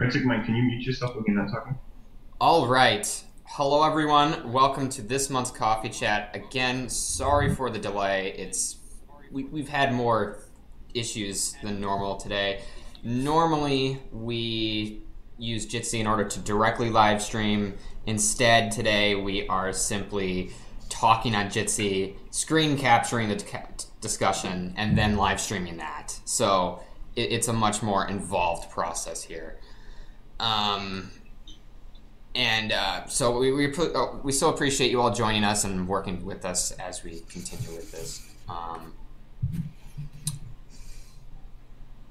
Arctic Mine, can you mute yourself when you're not talking? All right. Hello, everyone. Welcome to this month's coffee chat. Again, sorry for the delay. It's we, we've had more issues than normal today. Normally, we use Jitsi in order to directly live stream. Instead, today we are simply talking on Jitsi, screen capturing the discussion, and then live streaming that. So it, it's a much more involved process here. Um, and uh, so we we, oh, we still appreciate you all joining us and working with us as we continue with this. Um,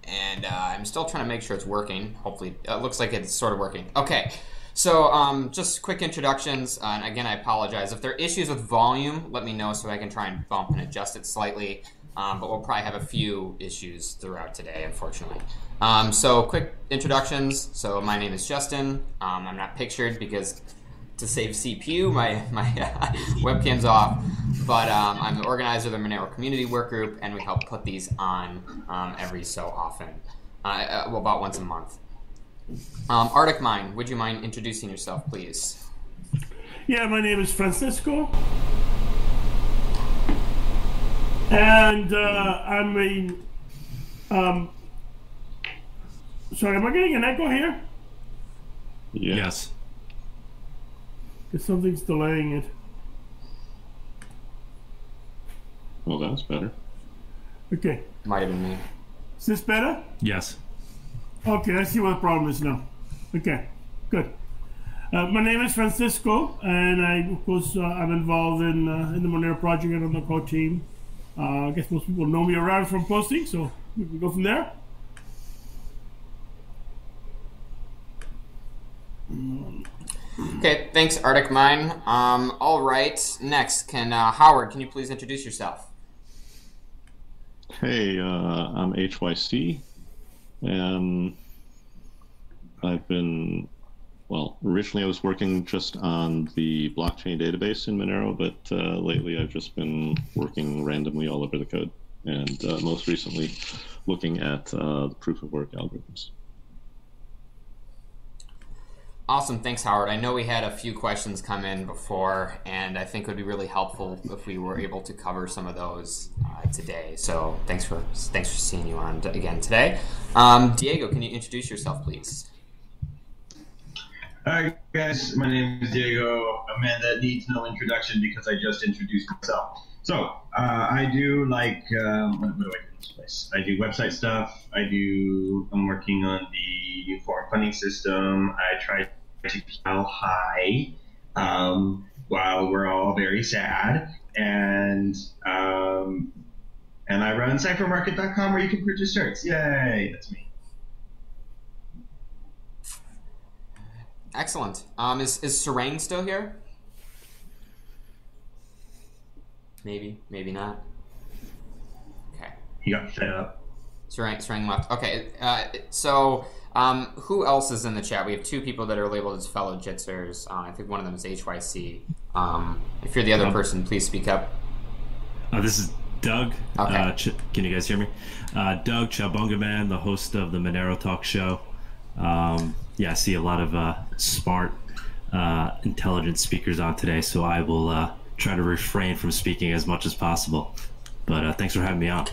and uh, I'm still trying to make sure it's working. Hopefully, it looks like it's sort of working. Okay, so um, just quick introductions. Uh, and again, I apologize if there are issues with volume. Let me know so I can try and bump and adjust it slightly. Um, but we'll probably have a few issues throughout today, unfortunately. Um, so, quick introductions. So, my name is Justin. Um, I'm not pictured because to save CPU, my, my webcam's off. But um, I'm the organizer of the Monero Community Work Group, and we help put these on um, every so often. Uh, uh, well, about once a month. Um, Arctic Mine, would you mind introducing yourself, please? Yeah, my name is Francisco. And uh, I'm a. Sorry, am I getting an echo here? Yes. Because something's delaying it. Well, that's better. Okay. Might have been me. Is this better? Yes. Okay, I see what the problem is now. Okay, good. Uh, my name is Francisco, and I, of course, uh, I'm involved in uh, in the Monero project and on the core team. Uh, I guess most people know me around from posting, so we can go from there. Okay, thanks, Arctic Mine. Um, all right, next, can uh, Howard? Can you please introduce yourself? Hey, uh, I'm HYC, and I've been well. Originally, I was working just on the blockchain database in Monero, but uh, lately I've just been working randomly all over the code, and uh, most recently, looking at uh, the proof of work algorithms. Awesome. Thanks, Howard. I know we had a few questions come in before, and I think it would be really helpful if we were able to cover some of those uh, today. So thanks for thanks for seeing you on again today. Um, Diego, can you introduce yourself, please? Hi, guys. My name is Diego, a man that needs no introduction because I just introduced myself. So uh, I do like um, what, do I do in this place? I do website stuff. I do. I'm working on the forum funding system. I try to sell high um, while we're all very sad. And um, and I run cyphermarket.com where you can purchase shirts. Yay, that's me. Excellent. Um, is is Sarang still here? Maybe, maybe not. Okay. He got fed up. Sarang, Sarang left. Okay, uh, so um, who else is in the chat? We have two people that are labeled as fellow Jitzers. Uh, I think one of them is HYC. Um, if you're the other um, person, please speak up. Uh, this is Doug. Okay. Uh, Ch- can you guys hear me? Uh, Doug Chabunga Man, the host of the Monero Talk Show. Um, yeah, I see a lot of uh, smart, uh, intelligent speakers on today, so I will try to refrain from speaking as much as possible. But thanks for having me on.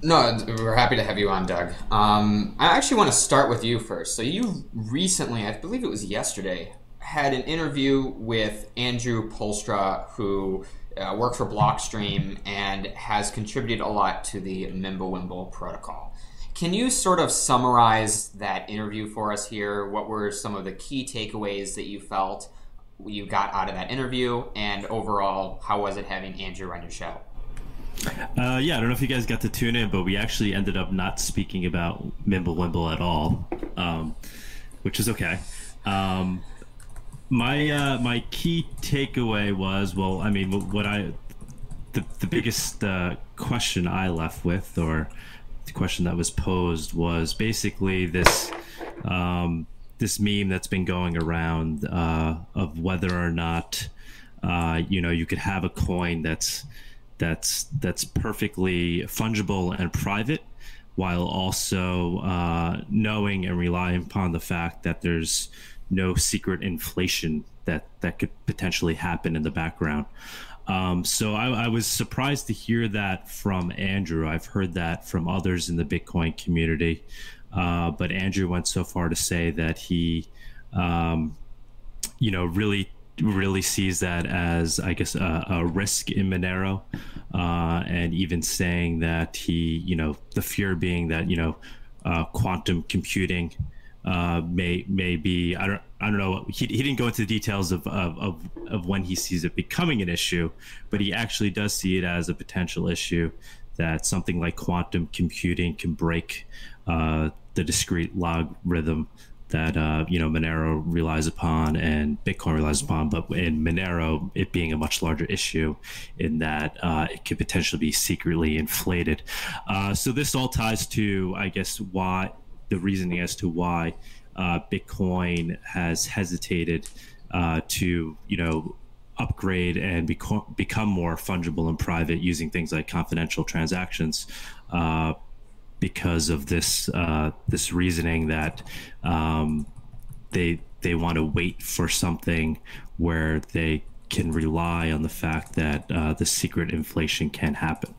No, we're happy to have you on, Doug. Um, I actually want to start with you first. So, you recently, I believe it was yesterday, had an interview with Andrew Poelstra, who uh, worked for Blockstream and has contributed a lot to the Mimblewimble protocol. Can you sort of summarize that interview for us here? What were some of the key takeaways that you felt you got out of that interview? And overall, how was it having Andrew on your show? Uh, yeah, I don't know if you guys got to tune in, but we actually ended up not speaking about Mimblewimble at all, um, which is okay. Um, my uh, my key takeaway was, well, I mean, what I the the biggest uh, question I left with, or the question that was posed, was basically this. Um, this meme that's been going around uh, of whether or not uh, you know you could have a coin that's that's that's perfectly fungible and private, while also uh, knowing and relying upon the fact that there's no secret inflation that that could potentially happen in the background. Um, so I, I, was surprised to hear that from Andrew. I've heard that from others in the Bitcoin community, uh, but Andrew went so far to say that he, um, you know, really really sees that as I guess a, a risk in Monero, uh, and even saying that he, you know, the fear being that you know, uh, quantum computing uh, may may be I don't I don't know he, he didn't go into the details of, of, of of when he sees it becoming an issue, but he actually does see it as a potential issue that something like quantum computing can break uh, the discrete logarithm that uh, you know Monero relies upon and Bitcoin relies upon, but in Monero, it being a much larger issue, in that uh, it could potentially be secretly inflated. Uh, so this all ties to, I guess, why the reasoning as to why uh, Bitcoin has hesitated uh, to, you know, upgrade and become become more fungible and private using things like confidential transactions uh, because of this uh, this reasoning that um, they they want to wait for something where they can rely on the fact that uh, the secret inflation can happen.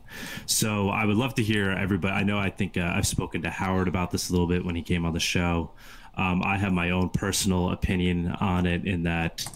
So I would love to hear everybody. I know I think uh, I've spoken to Howard about this a little bit when he came on the show. Um, I have my own personal opinion on it in that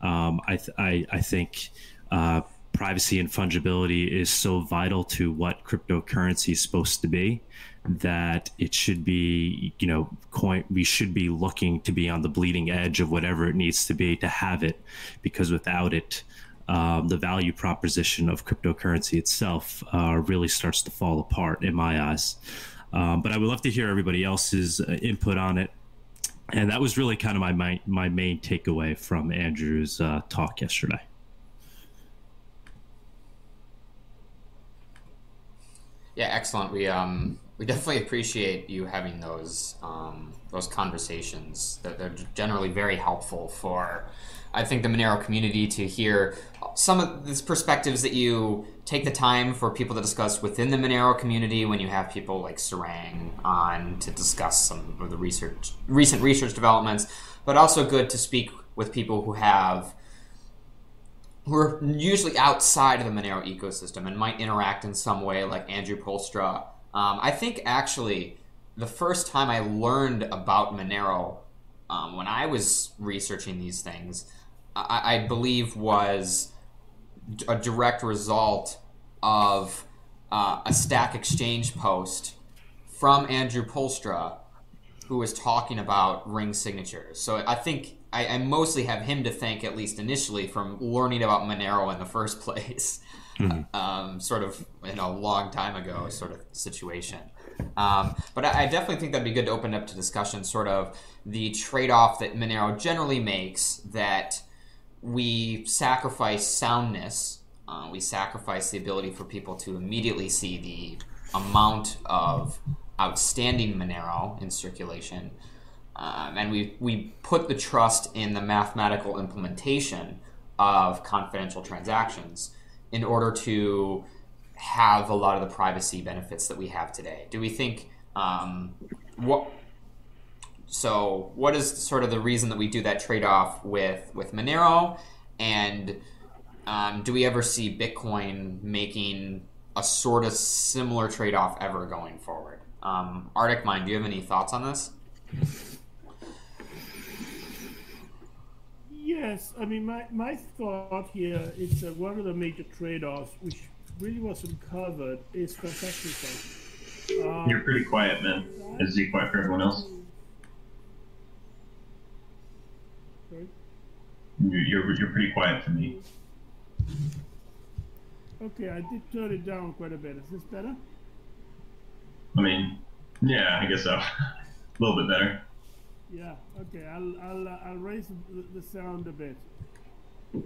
um, I, th- I, I think uh, privacy and fungibility is so vital to what cryptocurrency is supposed to be that it should be you know coin we should be looking to be on the bleeding edge of whatever it needs to be to have it because without it um, the value proposition of cryptocurrency itself uh, really starts to fall apart in my eyes. Um, but i would love to hear everybody else's uh, input on it. And that was really kind of my my, my main takeaway from andrew's uh, talk yesterday Yeah, excellent. We um we definitely appreciate you having those um, those conversations. They're, they're generally very helpful for I think the Monero community to hear some of these perspectives that you take the time for people to discuss within the Monero community when you have people like Sarang on to discuss some of the research recent research developments, but also good to speak with people who have who are usually outside of the Monero ecosystem and might interact in some way, like Andrew Poelstra. Um, I think actually the first time I learned about Monero um, when I was researching these things, I, I, believe was a direct result of uh, a Stack Exchange post from Andrew Poelstra, who was talking about ring signatures. So I think I, I, mostly have him to thank, at least initially, from learning about Monero in the first place. Mm-hmm. Um, sort of in a long time ago, sort of situation. Um, but I, I, definitely think that'd be good to open up to discussion, sort of the trade off that Monero generally makes that we sacrifice soundness, uh, we sacrifice the ability for people to immediately see the amount of outstanding Monero in circulation um, and we, we put the trust in the mathematical implementation of confidential transactions in order to have a lot of the privacy benefits that we have today. Do we think um, what? So, what is sort of the reason that we do that trade off with with Monero? And um, do we ever see Bitcoin making a sort of similar trade off ever going forward? Um, Arctic Mine, do you have any thoughts on this? Yes, I mean, my, my thought here is that one of the major trade offs, which really wasn't covered, is transaction. Um, You're pretty quiet, man. Is he quiet for everyone else? Sorry? You're, you're pretty quiet for me. Okay, I did turn it down quite a bit. Is this better? I mean, yeah, I guess so. a little bit better. Yeah. Okay. I'll I'll uh, I'll raise the, the sound a bit. There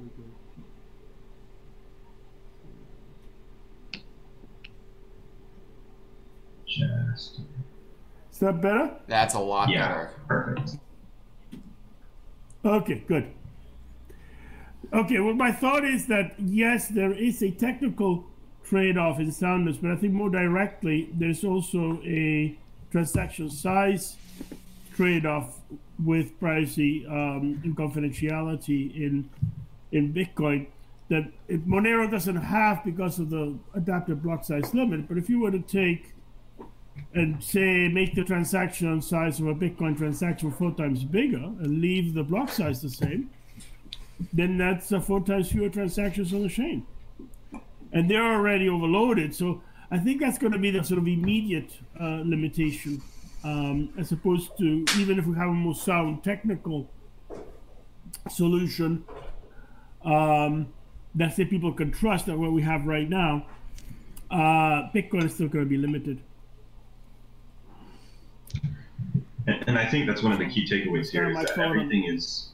we go. Just. Is that better? That's a lot yeah, better. Perfect. Okay. Good. Okay, well, my thought is that yes, there is a technical trade off in soundness, but I think more directly, there's also a transaction size trade off with privacy um, and confidentiality in in Bitcoin that it, Monero doesn't have because of the adaptive block size limit. But if you were to take and say make the transaction size of a Bitcoin transaction four times bigger and leave the block size the same, then that's uh, four times fewer transactions on the chain. And they're already overloaded. So I think that's going to be the sort of immediate uh, limitation, um, as opposed to even if we have a more sound technical solution um, that say people can trust that what we have right now, uh, Bitcoin is still going to be limited. And, and I think that's one of the key takeaways here is that everything is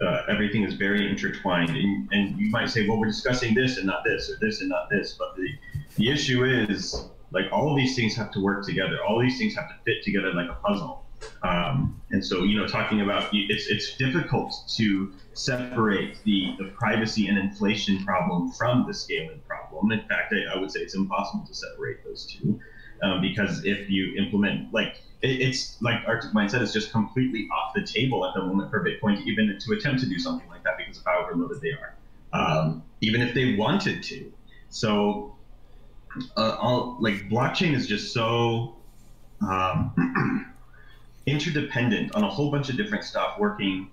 uh, everything is very intertwined. And, and you might say, well, we're discussing this and not this, or this and not this. But the, the issue is, like, all of these things have to work together. All these things have to fit together like a puzzle. Um, and so, you know, talking about it's it's difficult to separate the, the privacy and inflation problem from the scaling problem. In fact, I, I would say it's impossible to separate those two um, because if you implement like it, it's like Arctic Mine said is just completely off the table at the moment for Bitcoin to even to attempt to do something like that because of how overloaded they are, um, even if they wanted to. So, uh, all, like blockchain is just so um, interdependent on a whole bunch of different stuff working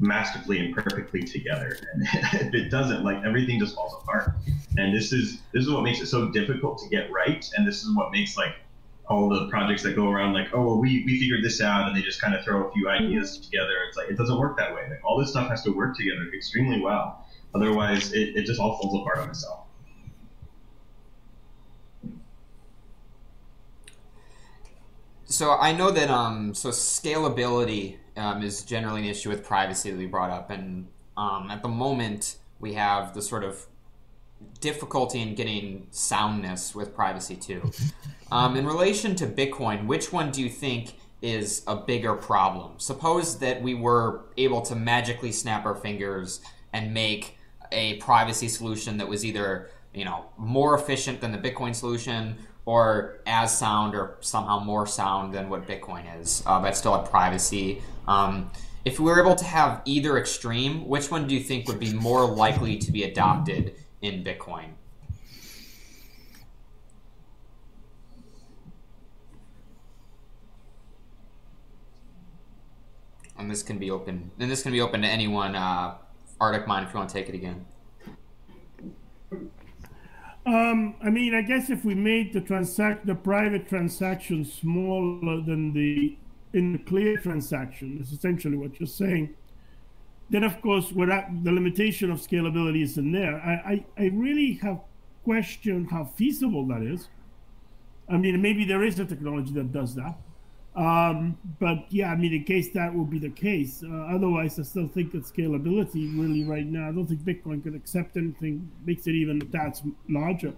masterfully and perfectly together. And if it doesn't, like everything just falls apart. And this is this is what makes it so difficult to get right. And this is what makes like all the projects that go around like, oh well we, we figured this out and they just kind of throw a few ideas together. It's like it doesn't work that way. Like all this stuff has to work together extremely well. Otherwise it, it just all falls apart on itself. So I know that um so scalability um, is generally an issue with privacy that we brought up, and um, at the moment we have the sort of difficulty in getting soundness with privacy too. Um, in relation to Bitcoin, which one do you think is a bigger problem? Suppose that we were able to magically snap our fingers and make a privacy solution that was either you know more efficient than the Bitcoin solution or as sound or somehow more sound than what Bitcoin is, uh, but still had privacy. Um, if we were able to have either extreme, which one do you think would be more likely to be adopted in Bitcoin? And this can be open. And this can be open to anyone. Uh, Arctic Mine, if you want to take it again. Um, I mean, I guess if we made the transact the private transaction smaller than the in the clear transaction, is essentially what you're saying. Then, of course, without the limitation of scalability is in there. I, I, I really have questioned how feasible that is. I mean, maybe there is a technology that does that. Um, but yeah, I mean, in case that will be the case, uh, otherwise, I still think that scalability really right now, I don't think Bitcoin could accept anything makes it even that larger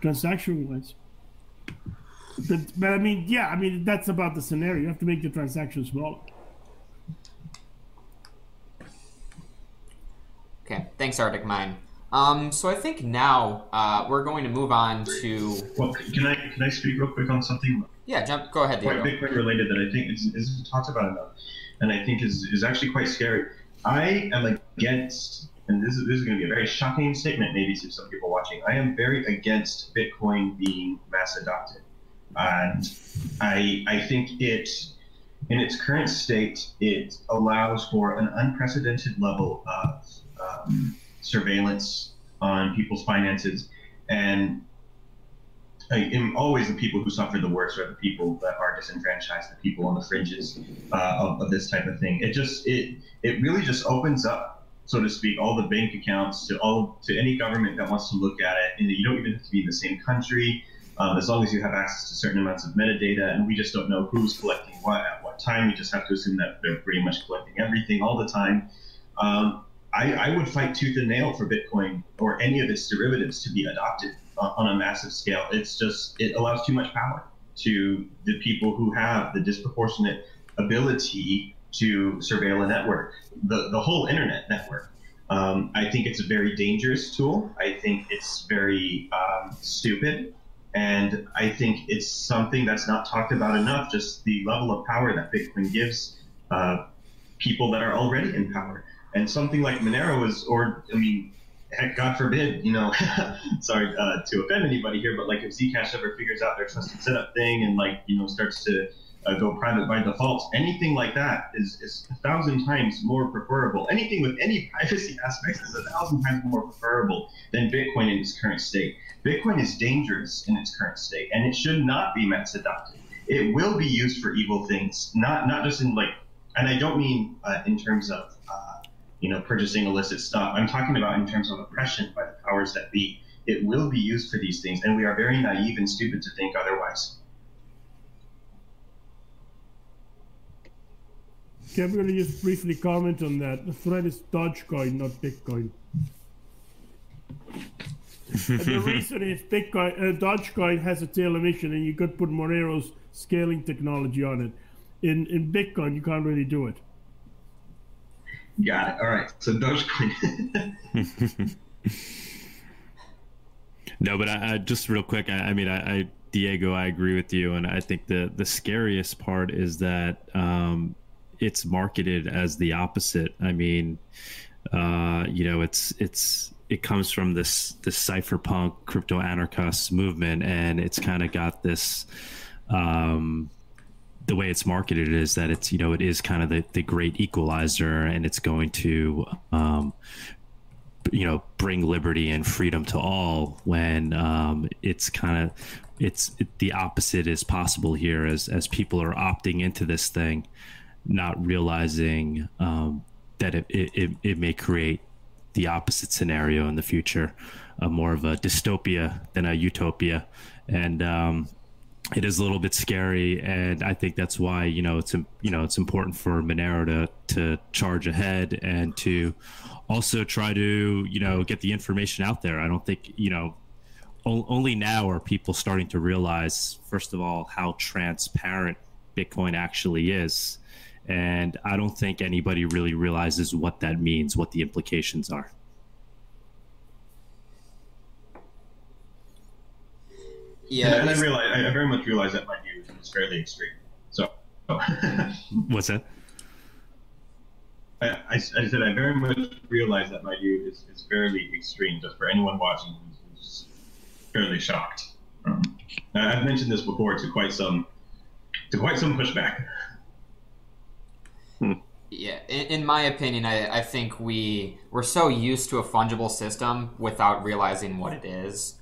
transaction wise. But, but I mean, yeah, I mean, that's about the scenario. You have to make the transaction smaller. Okay, thanks, Arctic Mine. Um, so I think now uh, we're going to move on to. Well, can I can I speak real quick on something? Yeah, jump. Go ahead, Diego. Quite Bitcoin related that I think is, is talked about enough, and I think is is actually quite scary. I am against, and this is this is going to be a very shocking statement, maybe to some people watching. I am very against Bitcoin being mass adopted, and I I think it. In its current state, it allows for an unprecedented level of um, surveillance on people's finances, and I, always the people who suffer the worst are the people that are disenfranchised, the people on the fringes uh, of, of, this type of thing. It just it it really just opens up, so to speak, all the bank accounts to all to any government that wants to look at it. And you don't even have to be in the same country. Um, as long as you have access to certain amounts of metadata, and we just don't know who's collecting what at what time. We just have to assume that they're pretty much collecting everything all the time. Um, I, I, would fight tooth and nail for Bitcoin or any of its derivatives to be adopted on a massive scale. It's just it allows too much power to the people who have the disproportionate ability to surveil a network, the the whole internet network. Um, I think it's a very dangerous tool. I think it's very um, stupid. And I think it's something that's not talked about enough, just the level of power that Bitcoin gives uh, people that are already in power. And something like Monero is, or, I mean, heck, God forbid, you know, sorry uh, to offend anybody here, but like if Zcash ever figures out their trusted setup thing and like, you know, starts to uh, go private by default, anything like that is, is a thousand times more preferable. Anything with any privacy aspects is a thousand times more preferable than Bitcoin in its current state. Bitcoin is dangerous in its current state, and it should not be mass adopted. It will be used for evil things, not not just in like, and I don't mean uh, in terms of you know purchasing illicit stuff. I'm talking about in terms of oppression by the powers that be. It will be used for these things, and we are very naive and stupid to think otherwise. Okay, I'm going to just briefly comment on that. The threat is Dogecoin, not Bitcoin. and the reason is Bitcoin, uh, Dogecoin has a tail emission, and you could put Monero's scaling technology on it. In in Bitcoin, you can't really do it. Got it. All right. So Dogecoin. no, but I, I, just real quick. I, I mean, I, I, Diego, I agree with you, and I think the the scariest part is that um, it's marketed as the opposite. I mean, uh, you know, it's it's it comes from this this cypherpunk crypto anarchist movement, and it's kind of got this. Um, the way it's marketed is that it's you know it is kind of the, the great equalizer and it's going to um, you know bring liberty and freedom to all when um, it's kind of it's it, the opposite is possible here as as people are opting into this thing not realizing um, that it, it, it may create the opposite scenario in the future, uh, more of a dystopia than a utopia, and um, it is a little bit scary. And I think that's why you know it's you know it's important for Monero to to charge ahead and to also try to you know get the information out there. I don't think you know only now are people starting to realize first of all how transparent Bitcoin actually is and I don't think anybody really realizes what that means, what the implications are. Yeah, and I realize I very much realize that my view is fairly extreme. So, what's that? I, I, I, said I very much realize that my view is, is fairly extreme. Just for anyone watching who's, who's fairly shocked. Um, I've mentioned this before to quite some to quite some pushback. Yeah, in, in, my opinion, I, I think we we're so used to a fungible system without realizing what it is,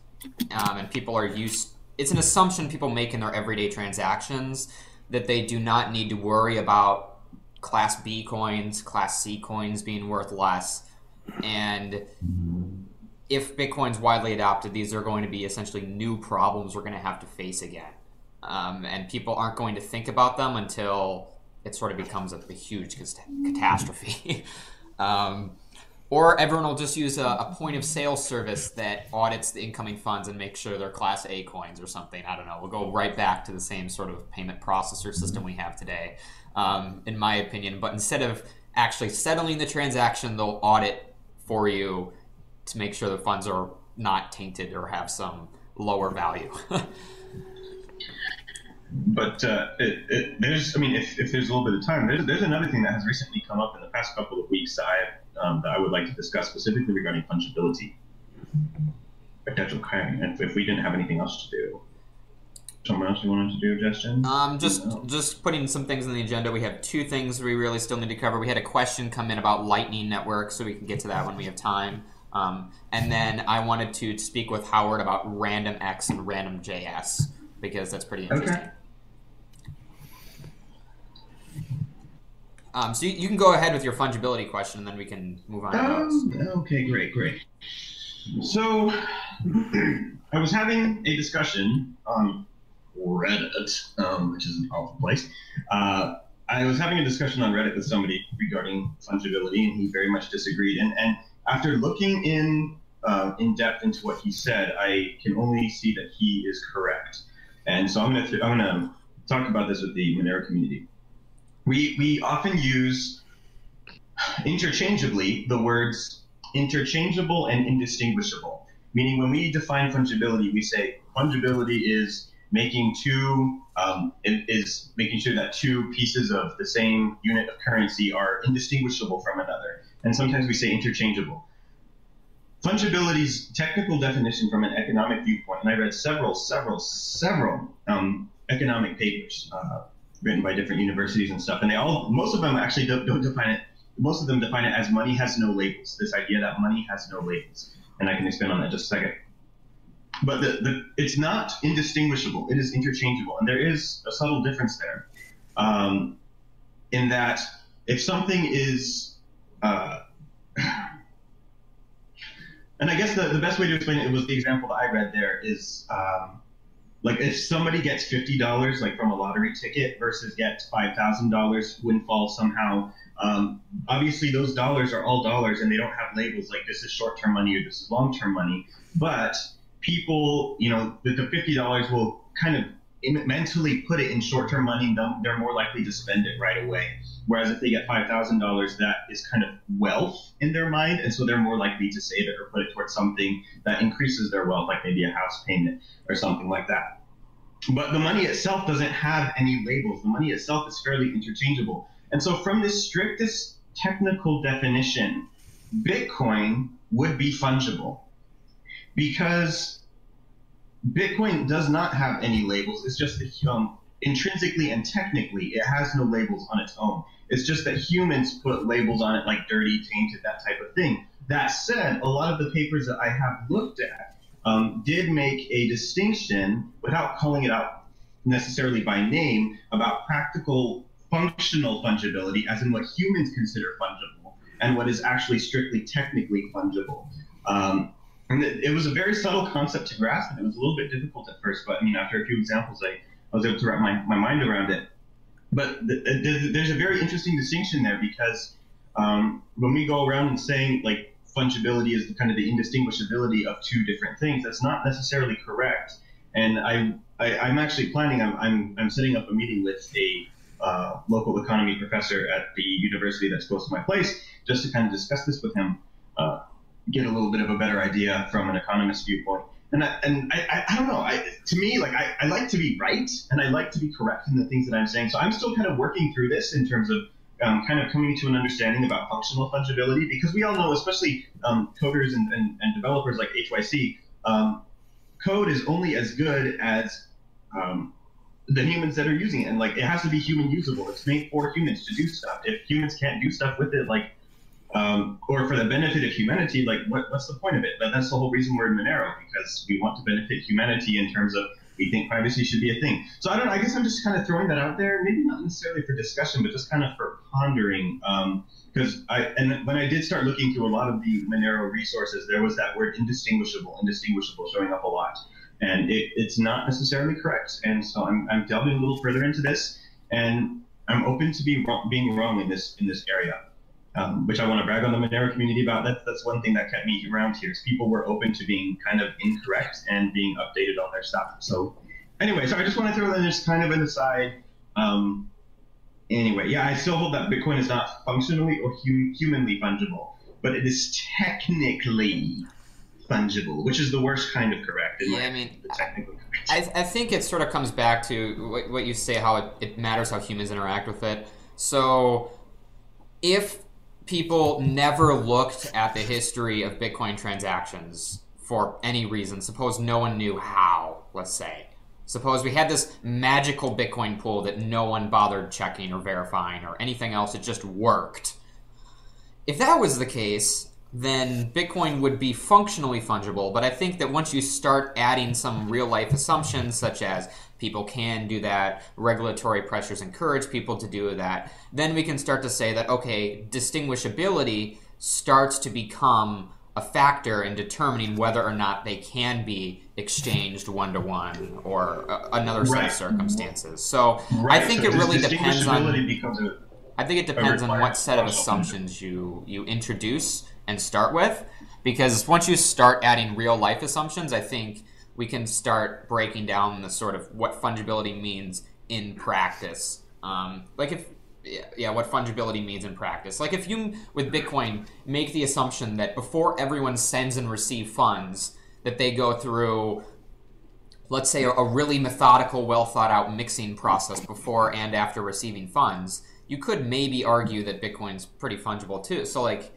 um, and people are used. It's an assumption people make in their everyday transactions that they do not need to worry about Class B coins, Class C coins being worth less, and if Bitcoin's widely adopted, these are going to be essentially new problems we're going to have to face again, um, and people aren't going to think about them until it sort of becomes a, a huge catastrophe. um, or everyone will just use a, a, point of sale service that audits the incoming funds and makes sure they're Class A coins or something. I don't know. We'll go right back to the same sort of payment processor system we have today, um, in my opinion. But instead of actually settling the transaction, they'll audit for you to make sure the funds are not tainted or have some lower value. but uh, it, it, there's, I mean, if, if there's a little bit of time, there's, there's another thing that has recently come up in the past couple of weeks that I, um, that I would like to discuss specifically regarding fungibility. Potential kind. And if we didn't have anything else to do, someone else you wanted to do, Justin? Um, just just putting some things on the agenda. We have two things we really still need to cover. We had a question come in about Lightning Network, so we can get to that when we have time. Um, and then I wanted to speak with Howard about random X and random JS because that's pretty interesting. Okay. Um, so you, you, can go ahead with your fungibility question, and then we can move on. Um, okay, great, great. So I was having a discussion on Reddit, um, which is an awful place. Uh, I was having a discussion on Reddit with somebody regarding fungibility, and he very much disagreed. And, and after looking in uh, in depth into what he said, I can only see that he is correct. And so I'm going to I'm going to talk about this with the Monero community we we often use interchangeably the words interchangeable and indistinguishable. Meaning, when we define fungibility, we say fungibility is making two um, is making sure that two pieces of the same unit of currency are indistinguishable from another. And sometimes we say interchangeable. Fungibility's technical definition from an economic viewpoint, and I read several, several, several um, economic papers uh, written by different universities and stuff, and they all, most of them actually don't, don't define it. Most of them define it as money has no labels. This idea that money has no labels, and I can expand on that just a second. But the, the, it's not indistinguishable. It is interchangeable, and there is a subtle difference there, um, in that if something is uh, and I guess the, the best way to explain it was the example that I read there is um, like if somebody gets fifty dollars like from a lottery ticket versus gets five thousand dollars windfall somehow. Um, obviously, those dollars are all dollars, and they don't have labels like this is short term money or this is long term money. But people, you know, the, the fifty dollars will kind of mentally put it in short term money. They're more likely to spend it right away. Whereas if they get five thousand dollars, that is kind of wealth in their mind, and so they're more likely to save it or put it towards something that increases their wealth, like maybe a house payment or something like that. But the money itself doesn't have any labels. The money itself is fairly interchangeable. And so, from this strictest technical definition, Bitcoin would be fungible because Bitcoin does not have any labels. It's just that um, intrinsically and technically, it has no labels on its own. It's just that humans put labels on it like dirty, tainted, that type of thing. That said, a lot of the papers that I have looked at um, did make a distinction without calling it out necessarily by name about practical functional fungibility, as in what humans consider fungible, and what is actually strictly technically fungible. Um, and it, it, was a very subtle concept to grasp, and it was a little bit difficult at first. But I mean, after a few examples, I, I was able to wrap my, my mind around it. But the, the, there's a very interesting distinction there because um, when we go around and saying like fungibility is the kind of the indistinguishability of two different things, that's not necessarily correct. And I, I am actually planning. I'm, I'm I'm setting up a meeting with a uh, local economy professor at the university that's close to my place, just to kind of discuss this with him, get a little bit of a better idea from an economist viewpoint. And I, and I, I don't know. I, to me, like I, I like to be right, and I like to be correct in the things that I'm saying. So I'm still kind of working through this in terms of um, kind of coming to an understanding about functional fungibility, because we all know, especially um, coders and, and, and, developers like HYC, um, code is only as good as um, the humans that are using it. And like, it has to be human usable. It's made for humans to do stuff. If humans can't do stuff with it, like, um, or for the benefit of humanity, like, what, what's the point of it? But that's the whole reason we're in Monero, because we want to benefit humanity in terms of we think privacy should be a thing. So I don't. I guess I'm just kind of throwing that out there, maybe not necessarily for discussion, but just kind of for pondering. Because um, I and when I did start looking through a lot of the Monero resources, there was that word indistinguishable, indistinguishable showing up a lot and it, it's not necessarily correct. And so I'm, I'm delving a little further into this, and I'm open to be wrong, being wrong in this in this area, um, which I want to brag on the Monero community about. That's that's one thing that kept me around here. Is people were open to being kind of incorrect and being updated on their stuff. So anyway, so I just want to throw that just kind of an aside. Um, anyway, yeah, I still hold that Bitcoin is not functionally or hum- humanly fungible, but it is technically fungible, which is the worst kind of correct. yeah, I mean, I, I think it sort of comes back to what, what you say, how it, it matters how humans interact with it. So, if people never looked at the history of Bitcoin transactions for any reason, suppose no one knew how, let's say. Suppose we had this magical Bitcoin pool that no one bothered checking or verifying or anything else, it just worked. If that was the case, then Bitcoin would be functionally fungible. But I think that once you start adding some real life assumptions, such as people can do that, regulatory pressures encourage people to do that, then we can start to say that, okay, distinguishability starts to become a factor in determining whether or not they can be exchanged one to one or uh, another set right. of circumstances. So right. I think so it really depends on. A, I think it depends on what set of assumptions you you introduce and start with because once you start adding real life assumptions, I think we can start breaking down the sort of what fungibility means in practice. Um, like if yeah, what fungibility means in practice. Like if you with Bitcoin make the assumption that before everyone sends and receive funds, that they go through let's say a, really methodical, well thought out mixing process before and after receiving funds, you could maybe argue that Bitcoin's pretty fungible too. So like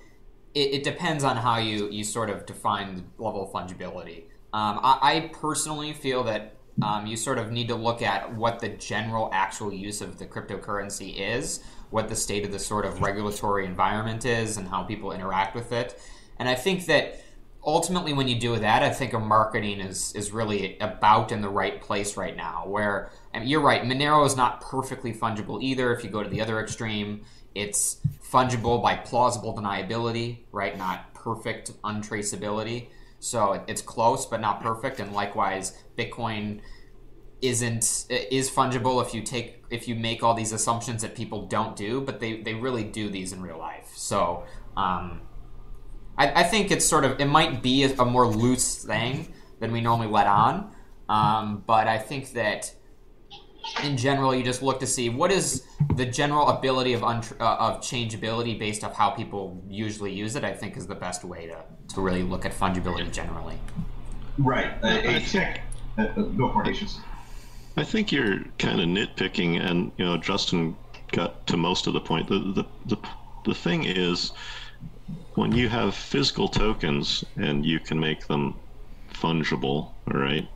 it, it depends on how you you sort of define the level of fungibility. Um, I, I personally feel that um, you sort of need to look at what the general actual use of the cryptocurrency is, what the state of the sort of regulatory environment is, and how people interact with it. And I think that ultimately, when you do that, I think a marketing is is really about in the right place right now. Where I mean, you're right, Monero is not perfectly fungible either. If you go to the other extreme, it's fungible by plausible deniability, right? Not perfect untraceability. So it's close, but not perfect. And likewise, Bitcoin isn't is fungible if you take if you make all these assumptions that people don't do, but they they really do these in real life. So um, I, I think it's sort of it might be a, a more loose thing than we normally let on, um, but I think that in general, you just look to see what is the general ability of uh, of changeability based off how people usually use it. I think is the best way to, to really look at fungibility generally. Right. Uh, a check. Uh, uh, go for it, I think you're kind of nitpicking, and you know Justin got to most of the point. The the the, the thing is, when you have physical tokens and you can make them fungible, all right,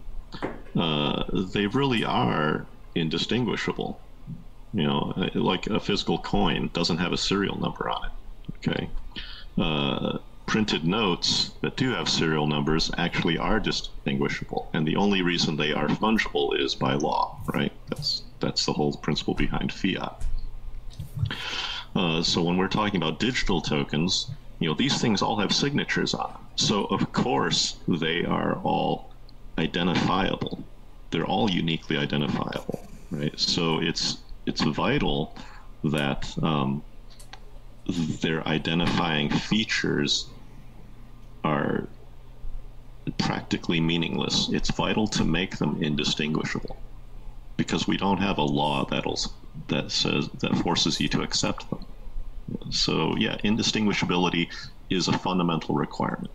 uh, they really are indistinguishable. You know, like a physical coin doesn't have a serial number on it. Okay. Uh, printed notes that do have serial numbers actually are distinguishable, and the only reason they are fungible is by law, right? That's that's the whole principle behind fiat. Uh, so when we're talking about digital tokens, you know, these things all have signatures on them. So of course they are all identifiable they're all uniquely identifiable, right? So it's it's vital that um, their identifying features are practically meaningless. It's vital to make them indistinguishable because we don't have a law that'll that says that forces you to accept them. So yeah, indistinguishability is a fundamental requirement.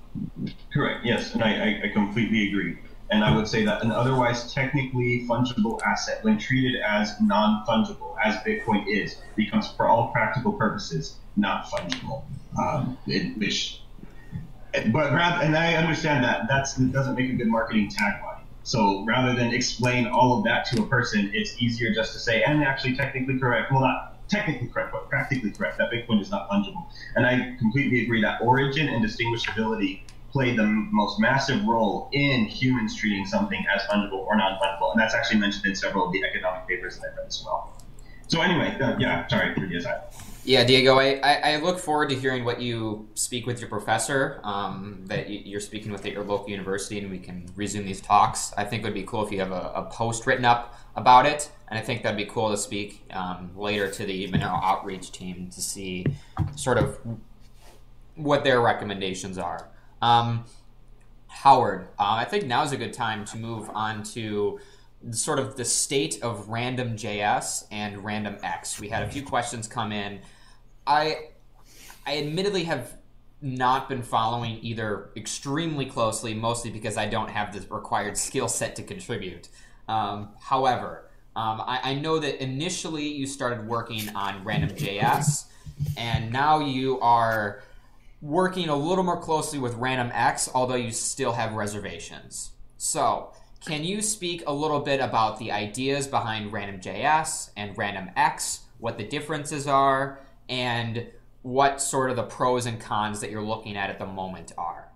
Correct. Yes, and I, I, I completely agree. And I would say that an otherwise technically fungible asset, when treated as non fungible, as Bitcoin is, becomes, for all practical purposes, not fungible. Um, it, which, but rather, and I understand that that's, that doesn't make a good marketing tagline. So rather than explain all of that to a person, it's easier just to say, and actually technically correct. Well, not technically correct, but practically correct, that Bitcoin is not fungible. And I completely agree that origin and distinguishability played the most massive role in humans treating something as fungible or non-fungible, and that's actually mentioned in several of the economic papers that I've read as well. So anyway, uh, yeah, sorry for the aside. Yeah, Diego, I, I, look forward to hearing what you speak with your professor um, that you're speaking with at your local university, and we can resume these talks. I think it would be cool if you have a, a post written up about it, and I think that'd be cool to speak um, later to the Monero outreach team to see sort of what their recommendations are. Um, Howard, uh, I think now is a good time to move on to sort of the state of random JS and random X. We had a few questions come in. I I admittedly have not been following either extremely closely, mostly because I don't have the required skill set to contribute. Um, however, um, I, I, know that initially you started working on random JS, and now you are working a little more closely with Random X, although you still have reservations. So, can you speak a little bit about the ideas behind Random JS and Random X, what the differences are, and what sort of the pros and cons that you're looking at at the moment are?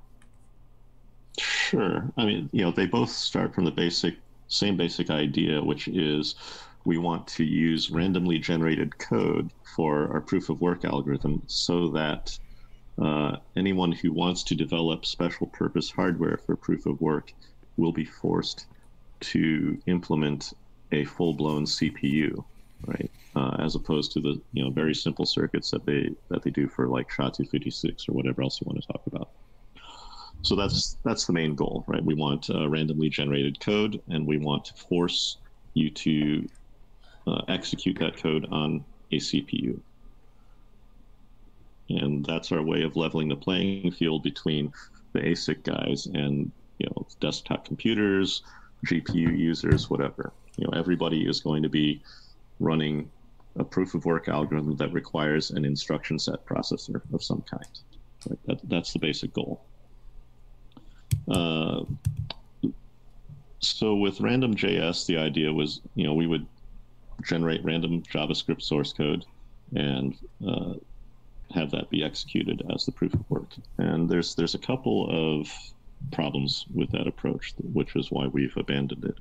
Sure. I mean, you know, they both start from the basic, same basic idea, which is we want to use randomly generated code for our proof of work algorithm so that uh, anyone who wants to develop special purpose hardware for proof of work will be forced to implement a full blown CPU, right? Uh, as opposed to the you know very simple circuits that they that they do for like SHA-256 or whatever else you want to talk about. So that's that's the main goal, right? We want uh, randomly generated code, and we want to force you to uh, execute that code on a CPU. And that's our way of leveling the playing field between the ASIC guys and you know desktop computers, GPU users, whatever. You know, everybody is going to be running a proof of work algorithm that requires an instruction set processor of some kind. Right? That, that's the basic goal. Uh, so with random.js, the idea was, you know, we would generate random JavaScript source code and uh, have that be executed as the proof of work. And there's there's a couple of problems with that approach, which is why we've abandoned it.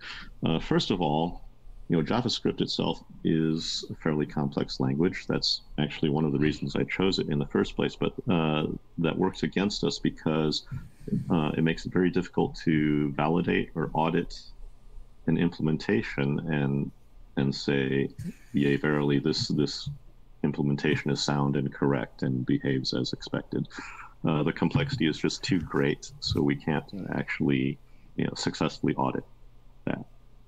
Uh, first of all, you know, JavaScript itself is a fairly complex language. That's actually one of the reasons I chose it in the first place. But uh, that works against us because uh, it makes it very difficult to validate or audit an implementation and and say, "Yea, verily, this this implementation is sound and correct and behaves as expected." Uh, the complexity is just too great, so we can't actually, you know, successfully audit that.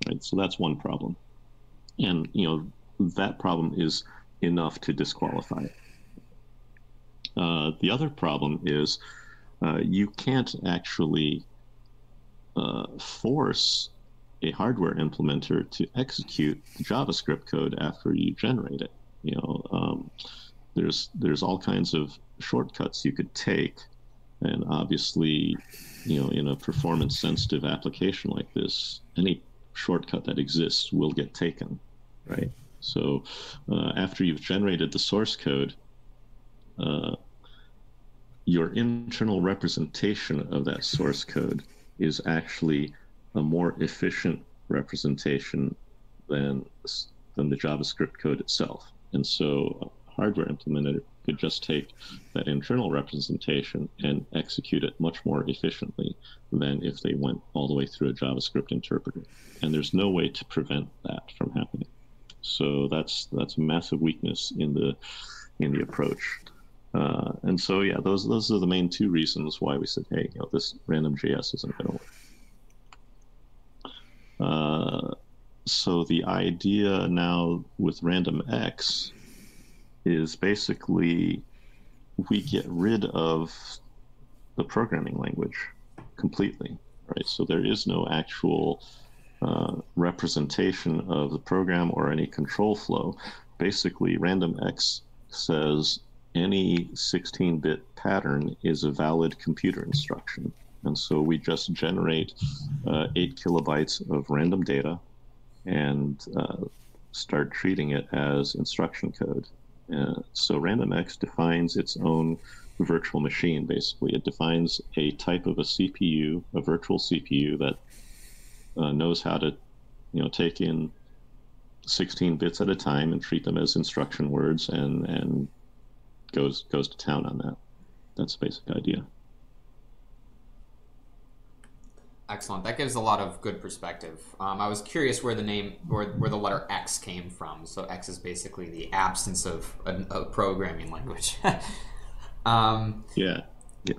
Right. So that's one problem and you know that problem is enough to disqualify it. Uh, the other problem is uh, you can't actually uh, force a hardware implementer to execute the JavaScript code after you generate it. You know, um, there's there's all kinds of shortcuts you could take, and obviously, you know, in a performance sensitive application like this, any shortcut that exists will get taken right? So uh, after you've generated the source code, uh, your internal representation of that source code is actually a more efficient representation than than the JavaScript code itself. And so a hardware implementer could just take that internal representation and execute it much more efficiently than if they went all the way through a JavaScript interpreter. And there's no way to prevent that from happening. So that's that's a massive weakness in the in the approach. Uh, and so yeah, those those are the main two reasons why we said, hey, you know, this random JS isn't going to work. Uh, so the idea now with random X is basically we get rid of the programming language completely, right? So there is no actual uh, representation of the program or any control flow. Basically, RandomX says any 16 bit pattern is a valid computer instruction. And so we just generate uh, 8 kilobytes of random data and uh, start treating it as instruction code. Uh, so RandomX defines its own virtual machine, basically. It defines a type of a CPU, a virtual CPU that uh, knows how to, you know, take in 16 bits at a time and treat them as instruction words and and goes goes to town on that. That's the basic idea. Excellent. That gives a lot of good perspective. Um, I was curious where the name, where, where the letter X came from. So X is basically the absence of a, a programming language. um, yeah. Yeah.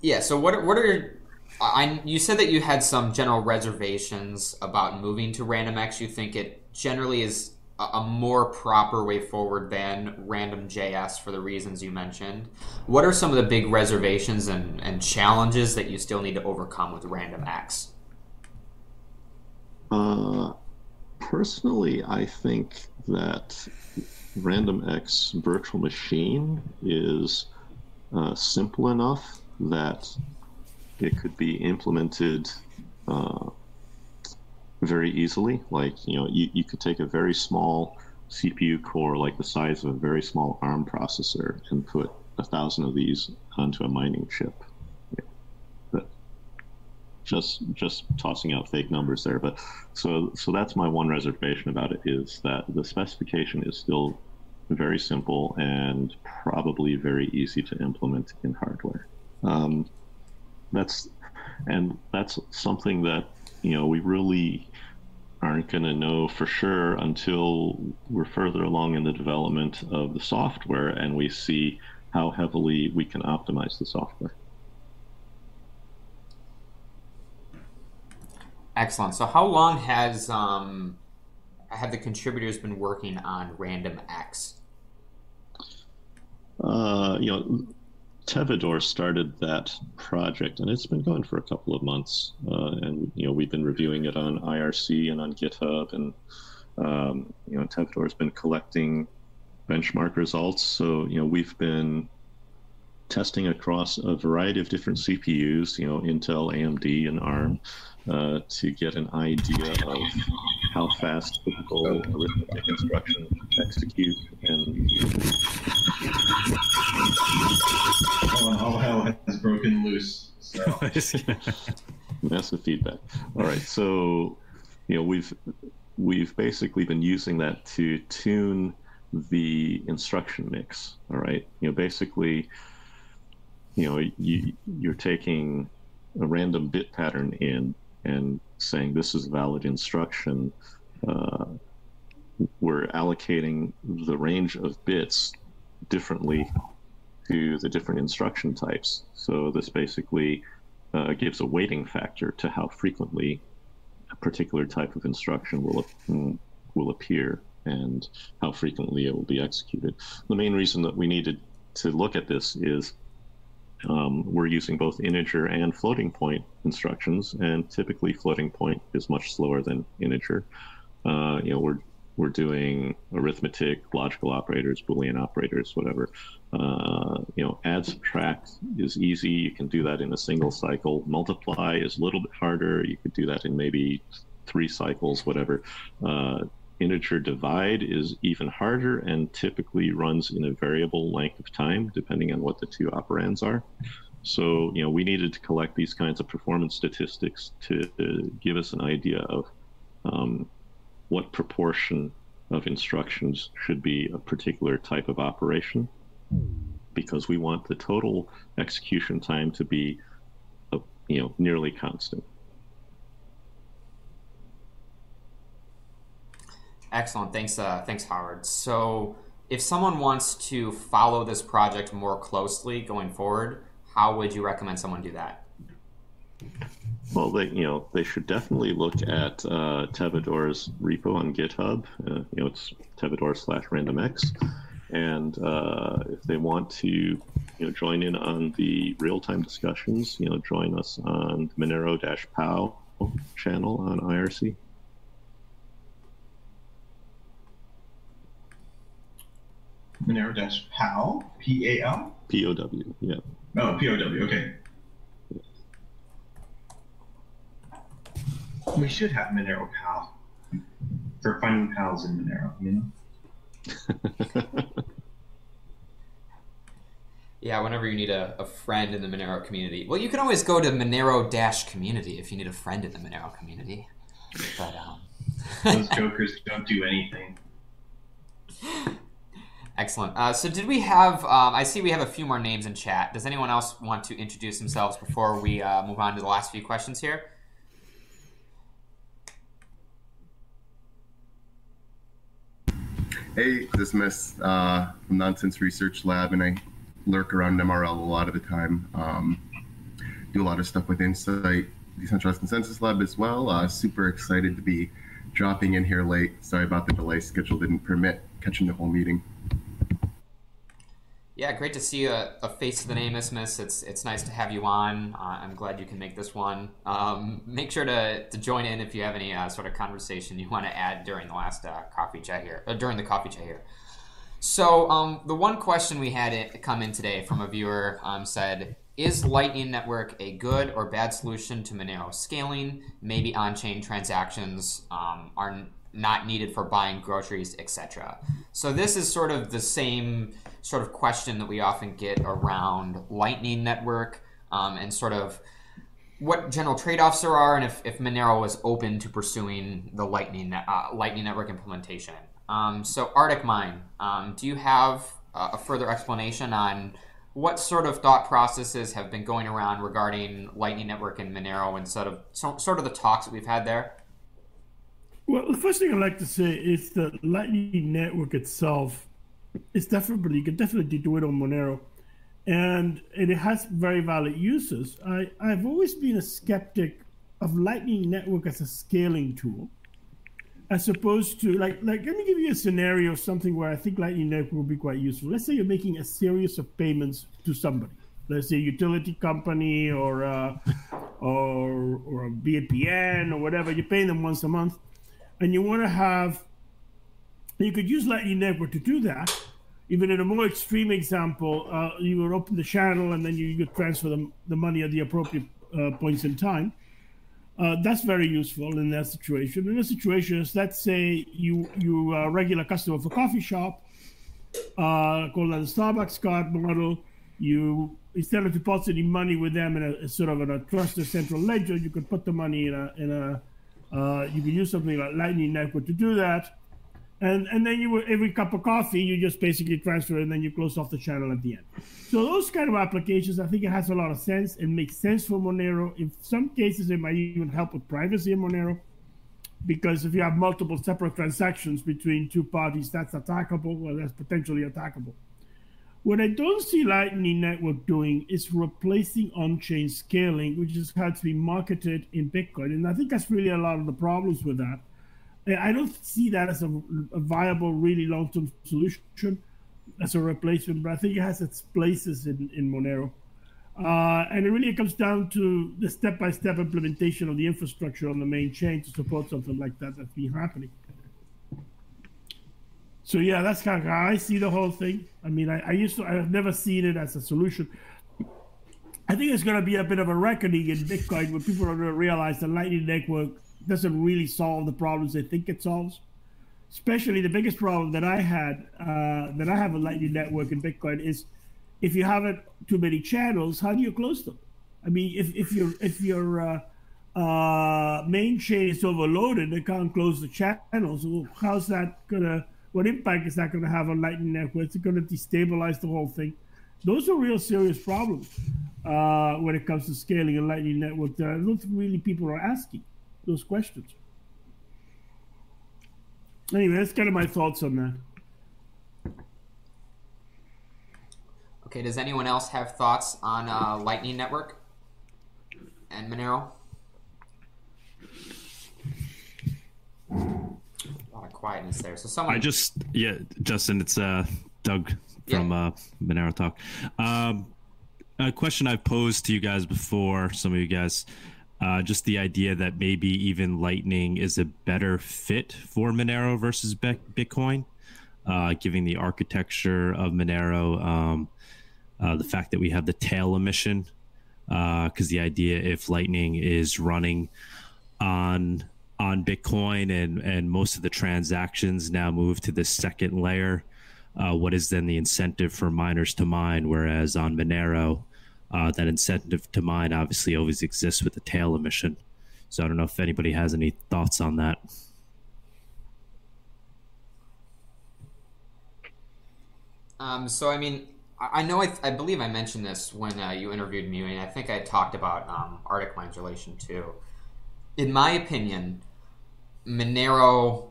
Yeah. So what what are I, you said that you had some general reservations about moving to Random X. You think it generally is a, more proper way forward than random JS for the reasons you mentioned. What are some of the big reservations and, and challenges that you still need to overcome with RandomX? Uh, personally, I think that random X virtual machine is uh, simple enough that it could be implemented uh, very easily. Like, you know, you, you could take a very small CPU core, like the size of a very small ARM processor, and put a thousand of these onto a mining chip. Just just tossing out fake numbers there. But so so that's my one reservation about it is that the specification is still very simple and probably very easy to implement in hardware. Um, that's and that's something that you know we really aren't going to know for sure until we're further along in the development of the software and we see how heavily we can optimize the software. Excellent. So, how long has um, have the contributors been working on Random X? Uh, you know, Tevador started that project, and it's been going for a couple of months. Uh, and you know, we've been reviewing it on IRC and on GitHub, and um, you know, Tevador's been collecting benchmark results. So you know, we've been testing across a variety of different CPUs, you know, Intel, AMD, and ARM, uh, to get an idea of how fast typical arithmetic instructions execute and Oh, all hell has broken loose. So. massive feedback. All right, so you know we've we've basically been using that to tune the instruction mix. All right, you know basically, you know you you're taking a random bit pattern in and saying this is valid instruction. Uh, we're allocating the range of bits differently to the different instruction types. So this basically uh, gives a weighting factor to how frequently a particular type of instruction will will appear and how frequently it will be executed. The main reason that we needed to look at this is um, we're using both integer and floating point instructions, and typically floating point is much slower than integer. Uh, you know, we're we're doing arithmetic, logical operators, Boolean operators, whatever. Uh, you know, add subtract is easy. You can do that in a single cycle. Multiply is a little bit harder. You could do that in maybe three cycles, whatever. Uh, integer divide is even harder and typically runs in a variable length of time, depending on what the two operands are. So, you know, we needed to collect these kinds of performance statistics to, to give us an idea of um, what proportion of instructions should be a particular type of operation because we want the total execution time to be uh, you know nearly constant excellent thanks uh, thanks howard so if someone wants to follow this project more closely going forward how would you recommend someone do that well, they you know they should definitely look at uh, Tevador's repo on GitHub. Uh, you know, it's Tevador slash randomx, and uh, if they want to you know join in on the real time discussions, you know, join us on the Monero POW channel on IRC. Monero dash PAL, P A L? P O W, yeah. Oh, P O W, okay. We should have Monero Pal for finding pals in Monero, you know? yeah, whenever you need a, a friend in the Monero community. Well, you can always go to Monero Dash community if you need a friend in the Monero community. But, um... Those jokers don't do anything. Excellent. Uh, so, did we have? Um, I see we have a few more names in chat. Does anyone else want to introduce themselves before we uh, move on to the last few questions here? Hey, this is uh, from Noncesense Research Lab, and I lurk around MRL a lot of the time. Um, do a lot of stuff with Insight, Decentralized Consensus Lab as well. Uh, super excited to be dropping in here late. Sorry about the delay. Schedule didn't permit catching the whole meeting. Yeah, great to see a, a face to the name, Isthmus. It's it's nice to have you on. Uh, I'm glad you can make this one. Um, make sure to, to join in if you have any uh, sort of conversation you want to add during the last uh, coffee chat here, uh, during the coffee chat here. So um, the one question we had it come in today from a viewer um, said, "Is Lightning Network a good or bad solution to Monero scaling? Maybe on-chain transactions um, are not needed for buying groceries, etc." So this is sort of the same sort of question that we often get around Lightning Network um, and sort of what general trade-offs there are, and if, if Monero is open to pursuing the Lightning uh, Lightning Network implementation. Um, so Arctic Mine, um, do you have uh, a further explanation on what sort of thought processes have been going around regarding Lightning Network and Monero, and sort of so, sort of the talks that we've had there? Well, the first thing I'd like to say is that Lightning Network itself is definitely you can definitely do it on Monero, and, and it has very valid uses. I I've always been a skeptic of Lightning Network as a scaling tool, as opposed to like like let me give you a scenario of something where I think Lightning Network will be quite useful. Let's say you're making a series of payments to somebody. Let's say a utility company or uh, or or a VPN or whatever. You're paying them once a month, and you want to have. You could use Lightning Network to do that. Even in a more extreme example, uh, you would open the channel and then you could transfer the, the money at the appropriate uh, points in time. Uh, that's very useful in that situation. In a situation is, let's say you you are a regular customer of a coffee shop, uh, called the Starbucks card model. You instead of depositing money with them in a, sort of in a trusted central ledger, you could put the money in a in a uh, you could use something like Lightning Network to do that, and and then you every cup of coffee you just basically transfer and then you close off the channel at the end. So those kind of applications, I think it has a lot of sense and makes sense for Monero. In some cases, it might even help with privacy in Monero, because if you have multiple separate transactions between two parties, that's attackable. Well, that's potentially attackable. What I don't see Lightning Network doing is replacing on-chain scaling, which is how to be marketed in Bitcoin, and I think that's really a lot of the problems with that. I don't see that as a, a viable, really long-term solution as a replacement, but I think it has its places in, in Monero. Uh, and it really comes down to the step-by-step implementation of the infrastructure on the main chain to support something like that that's been happening. So yeah, that's kind of how I see the whole thing. I mean, I, I used to, I've never seen it as a solution. I think it's going to be a bit of a reckoning in Bitcoin where people are going to realize the Lightning Network doesn't really solve the problems they think it solves especially the biggest problem that I had uh, that I have a Lightning Network in Bitcoin is if you have it too many channels, how do you close them? I mean, if if your if your uh, uh, main chain is overloaded, they can't close the channels. Well, how's that gonna? What impact is that gonna have on Lightning Network? Is it gonna destabilize the whole thing? Those are real serious problems uh, when it comes to scaling a Lightning Network. That I don't think really people are asking those questions anyway, that's kind of my thoughts on that. Okay, does anyone else have thoughts on uh, Lightning Network and Monero? A lot of quietness there. So someone. I just yeah, Justin, it's uh Doug from Yeah. uh, Monero Talk. Um, a question I've posed to you guys before, some of you guys, uh, just the idea that maybe even Lightning is a better fit for Monero versus Be- Bitcoin, uh, given the architecture of Monero, um, uh, the fact that we have the tail emission, because the idea if Lightning is running on on Bitcoin and and most of the transactions now move to the second layer. Uh, what is then the incentive for miners to mine? Whereas on Monero, uh, that incentive to mine obviously always exists with the tail emission. So I don't know if anybody has any thoughts on that. Um, so I mean, I know I, I believe I mentioned this when uh, you interviewed me, and I think I talked about um, Arctic Mine's relation too. In my opinion, Monero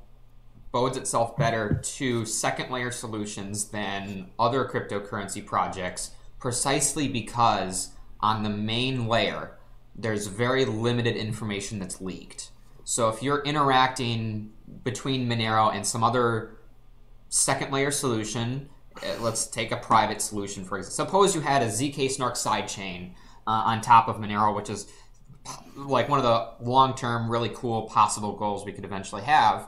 bodes itself better to second layer solutions than other cryptocurrency projects, precisely because on the main layer there's very limited information that's leaked. So if you're interacting between Monero and some other second layer solution. uh, Let's take a private solution for example. Suppose you had a zk snark sidechain uh, on top of Monero, which is like one of the long term, really cool possible goals we could eventually have.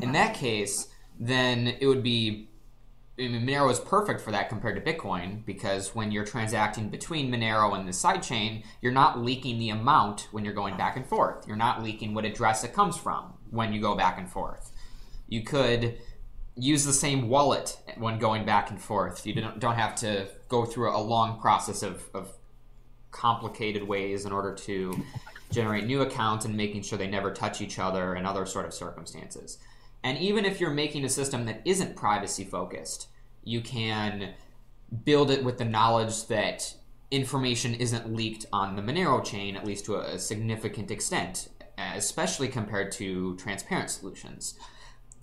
In that case, then it would be. I mean, Monero is perfect for that compared to Bitcoin because when you're transacting between Monero and the sidechain, you're not leaking the amount when you're going back and forth. You're not leaking what address it comes from when you go back and forth. You could use the same wallet when going back and forth. You don't, don't have to go through a long process of, of complicated ways in order to generate new accounts and making sure they never touch each other and other sort of circumstances. And even if you're making a system that isn't privacy focused, you can build it with the knowledge that information isn't leaked on the Monero chain, at least to a, significant extent, especially compared to transparent solutions.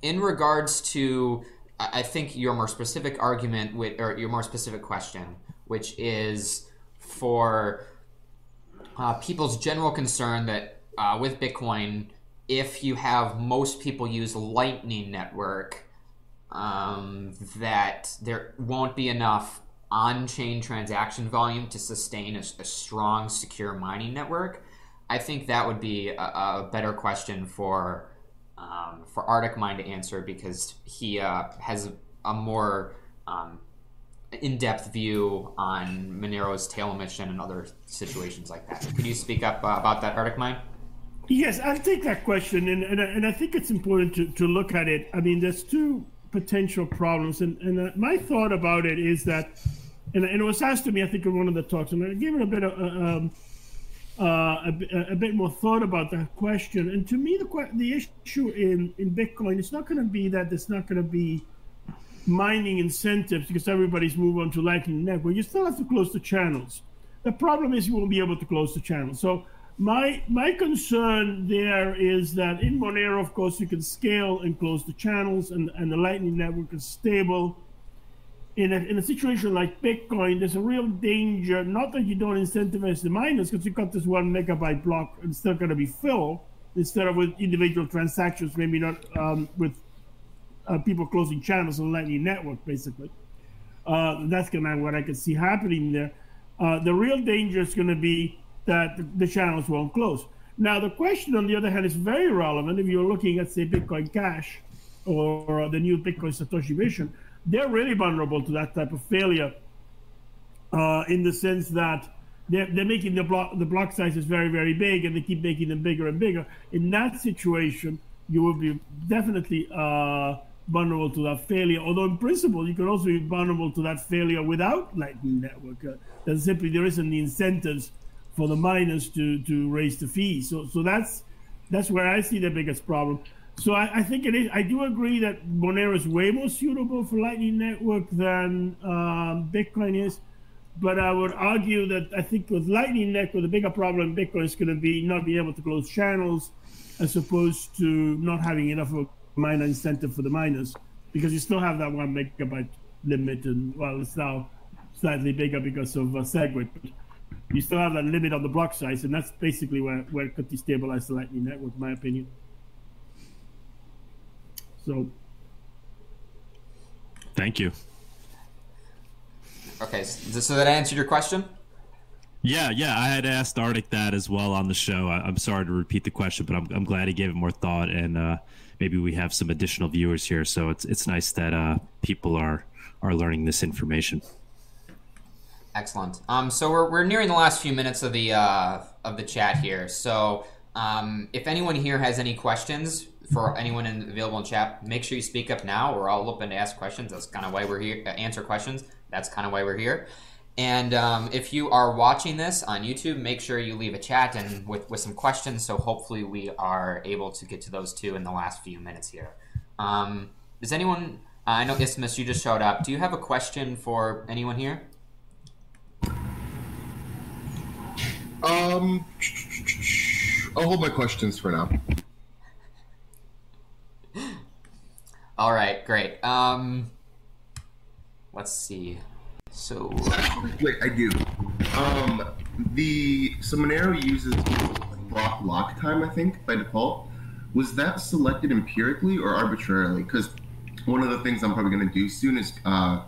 In regards to, I think your more specific argument with, or your more specific question, which is for uh, people's general concern that uh, with Bitcoin, if you have most people use Lightning Network, um, that there won't be enough on-chain transaction volume to sustain a, a strong, secure mining network. I think that would be a, a better question for um, for Arctic Mine to answer because he uh, has a more um, in-depth view on Monero's tail emission and other situations like that. Could you speak up uh, about that, Arctic mine? Yes, I'll take that question, and and, and I think it's important to, to look at it. I mean, there's two potential problems, and and uh, my thought about it is that, and, and, it was asked to me, I think, in one of the talks, and I gave it a bit of. Uh, um, uh, a, a, bit more thought about that question. And to me, the the issue in, in Bitcoin is not going to be that there's not going to be mining incentives because everybody's moved on to Lightning Network. You still have to close the channels. The problem is you won't be able to close the channels. So my my concern there is that in Monero, of course, you can scale and close the channels, and, and the Lightning Network is stable in a, in a situation like Bitcoin, there's a real danger, not that you don't incentivize the miners, because you've got this one megabyte block and it's still going to be filled, instead of with individual transactions, maybe not um, with uh, people closing channels on Lightning Network, basically. Uh, that's kind of what I can see happening there. Uh, the real danger is going to be that the channels won't close. Now, the question, on the other hand, is very relevant if you're looking at, say, Bitcoin Cash or the new Bitcoin Satoshi Vision they're really vulnerable to that type of failure uh, in the sense that they're, they're making the block the block sizes very very big and they keep making them bigger and bigger in that situation you will be definitely uh, vulnerable to that failure although in principle you can also be vulnerable to that failure without lightning network uh, simply there isn't the incentives for the miners to to raise the fees so so that's that's where i see the biggest problem so I, I, think it is. I do agree that Monero is way more suitable for Lightning Network than um, Bitcoin is. But I would argue that I think with Lightning Network, the bigger problem in Bitcoin is going to be not being able to close channels, as opposed to not having enough of a miner incentive for the miners, because you still have that one megabyte limit, and well, it's now slightly bigger because of uh, SegWit. But you still have that limit on the block size, and that's basically where where it could destabilize the Lightning Network, in my opinion. So, thank you. Okay, so that answered your question. Yeah, yeah, I had asked Arctic that as well on the show. I, am sorry to repeat the question, but I'm, I'm glad he gave it more thought, and uh, maybe we have some additional viewers here. So it's it's nice that uh, people are are learning this information. Excellent. Um, so we're, we're nearing the last few minutes of the uh, of the chat here. So um, if anyone here has any questions, for anyone in, available in chat, make sure you speak up now. We're all open to ask questions. That's kind of why we're here. Uh, answer questions. That's kind of why we're here. And um, if you are watching this on YouTube, make sure you leave a chat and with, with some questions. So hopefully we are able to get to those two in the last few minutes here. Um, does anyone? Uh, I know Isthmus, you just showed up. Do you have a question for anyone here? Um, I'll hold my questions for now. All right, great. Um, let's see. So wait, I do. Um, the so Monero uses block lock time, I think, by default. Was that selected empirically or arbitrarily? Because one of the things I'm probably going to do soon is uh,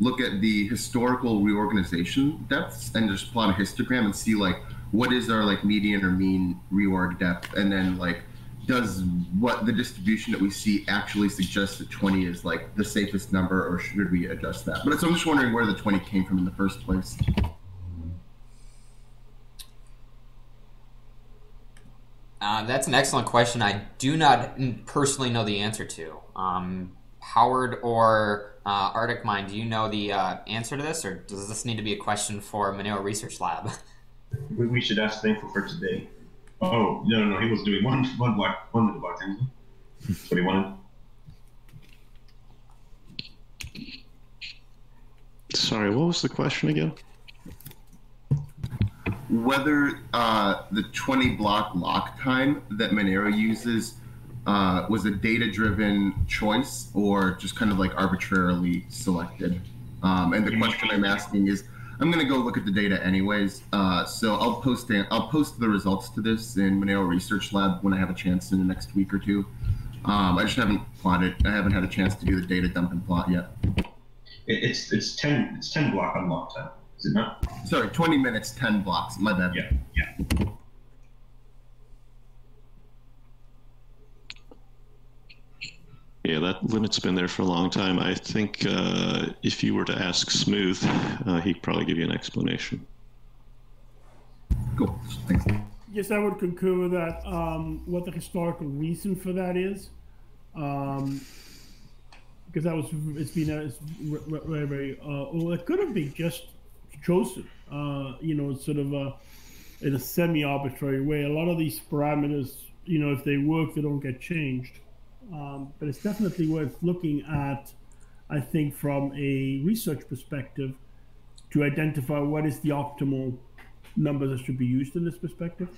look at the historical reorganization depths and just plot a histogram and see like what is our like median or mean reorg depth, and then like does what the distribution that we see actually suggest that 20 is like the safest number or should we adjust that? But so i'm just wondering where the 20 came from in the first place. Uh, that's an excellent question. I do not personally know the answer to. Um, howard or uh, Arctic Mine do you know the uh, answer to this or does this need to be a question for monero research lab? We should ask thankful for today Oh no, no, no! He was doing one one block one minute block times. That's what he wanted. Sorry, what was the question again? Whether uh, the 20 block lock time that Monero uses uh, was a data driven choice or just kind of like arbitrarily selected. Um, and the question I'm asking is I'm gonna go look at the data anyways. Uh, so I'll post the, I'll post the results to this in Monero Research Lab when I have a chance in the next week or two. Um, I just haven't plotted. I haven't had a chance to do the data dump and plot yet. It's it's ten it's ten block unlock time. Is it not? Sorry, 20 minutes, 10 blocks. My bad. Yeah, yeah. Yeah, that limit's been there for a long time. I think uh, if you were to ask Smooth, uh, he'd probably give you an explanation. Cool. Thanks. Yes, I would concur with that. Um, what the historical reason for that is, um, because that was it's been a, it's very very uh, well. It could have been just chosen, uh, you know, sort of a, in a semi-arbitrary way. A lot of these parameters, you know, if they work, they don't get changed. Um, but it's definitely worth looking at, I think, from a research perspective, to identify what is the optimal number that should be used in this perspective.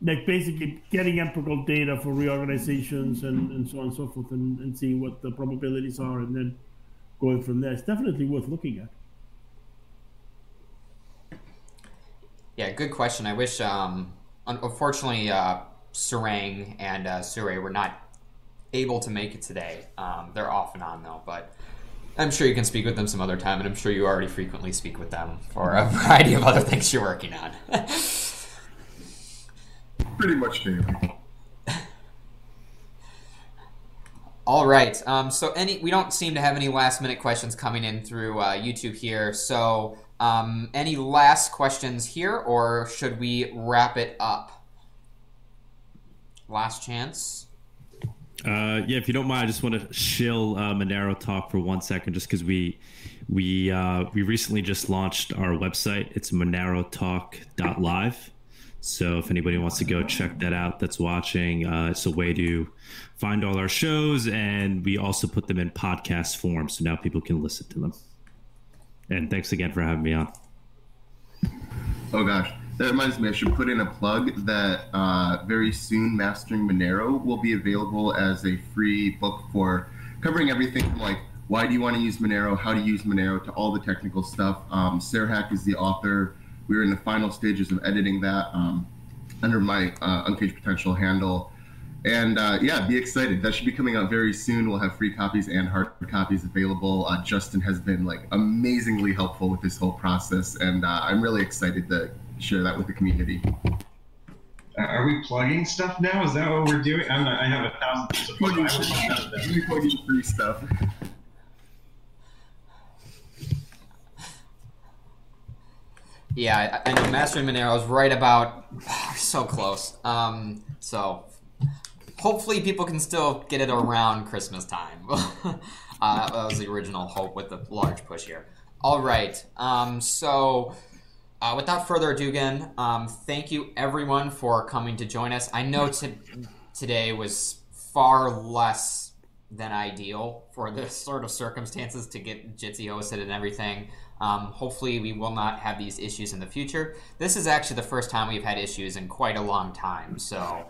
Like basically getting empirical data for reorganizations and, and so on and so forth and, and seeing what the probabilities are and then going from there. It's definitely worth looking at. Yeah, good question. I wish, um, unfortunately, uh, Sarang and uh, Surae were not able to make it today. Um, they're off and on though, but I'm sure you can speak with them some other time, and I'm sure you already frequently speak with them for a variety of other things you're working on. Pretty much daily. All right. Um, so any we don't seem to have any last minute questions coming in through uh, YouTube here. So um, any last questions here, or should we wrap it up? Last chance. Uh, yeah, if you don't mind, I just want to shill uh, Monero talk for one second, just because we we uh, we recently just launched our website. It's monerotalk.live. So if anybody wants to go check that out, that's watching, uh, it's a way to find all our shows, and we also put them in podcast form, so now people can listen to them. And thanks again for having me on. Oh gosh, that reminds me. I should put in a plug that uh, very soon, Mastering Monero will be available as a free book for covering everything from like why do you want to use Monero, how to use Monero, to all the technical stuff. Um, Serhack is the author. We're in the final stages of editing that um, under my uh, Uncaged Potential handle. And uh, yeah, be excited. That should be coming out very soon. We'll have free copies and hard copies available. Uh, Justin has been like amazingly helpful with this whole process, and uh, I'm really excited to share that with the community. Uh, are we plugging stuff now? Is that what we're doing? I'm not, I have a thousand things to plug. I would love none of that. Really plugging free stuff. Yeah, I, I know Mastering Monero is right about so close. Um, so hopefully people can still get it around Christmas time. uh, that was the original hope with the large push here. All right. Um, so uh, without further ado, again, um, thank you everyone for coming to join us. I know t- today was far less than ideal for the sort of circumstances to get Jitsi hosted and everything. Um, hopefully, we will not have these issues in the future. This is actually the first time we've had issues in quite a long time. So,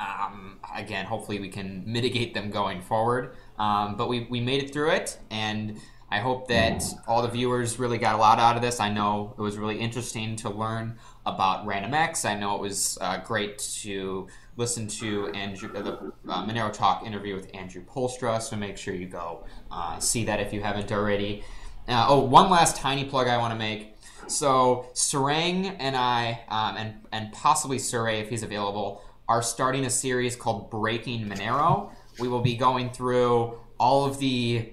um, again, hopefully, we can mitigate them going forward. Um, but we, we made it through it, and I hope that all the viewers really got a lot out of this. I know it was really interesting to learn about RandomX. I know it was uh, great to listen to Andrew, uh, the uh, Monero Talk interview with Andrew Poelstra, so make sure you go uh, see that if you haven't already. Uh, oh, one last tiny plug I want to make. So Sarang and I, um, and and possibly Surae if he's available, are starting a series called Breaking Monero. We will be going through all of the,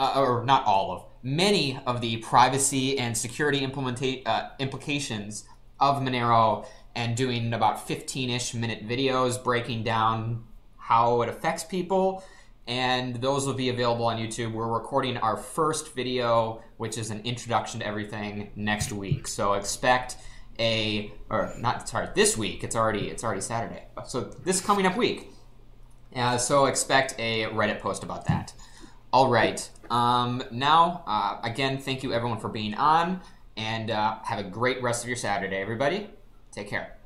uh, or not all of, many of the privacy and security implementa- uh, implications of Monero, and doing about 15-ish minute videos breaking down how it affects people and those will be available on YouTube. We're recording our first video, which is an introduction to everything, next week. So expect a or not sorry this week. It's already it's already Saturday. So this coming up week. Uh, so expect a Reddit post about that. All right. Um, now, uh, again, thank you everyone for being on, and uh, have a great rest of your Saturday, everybody. Take care.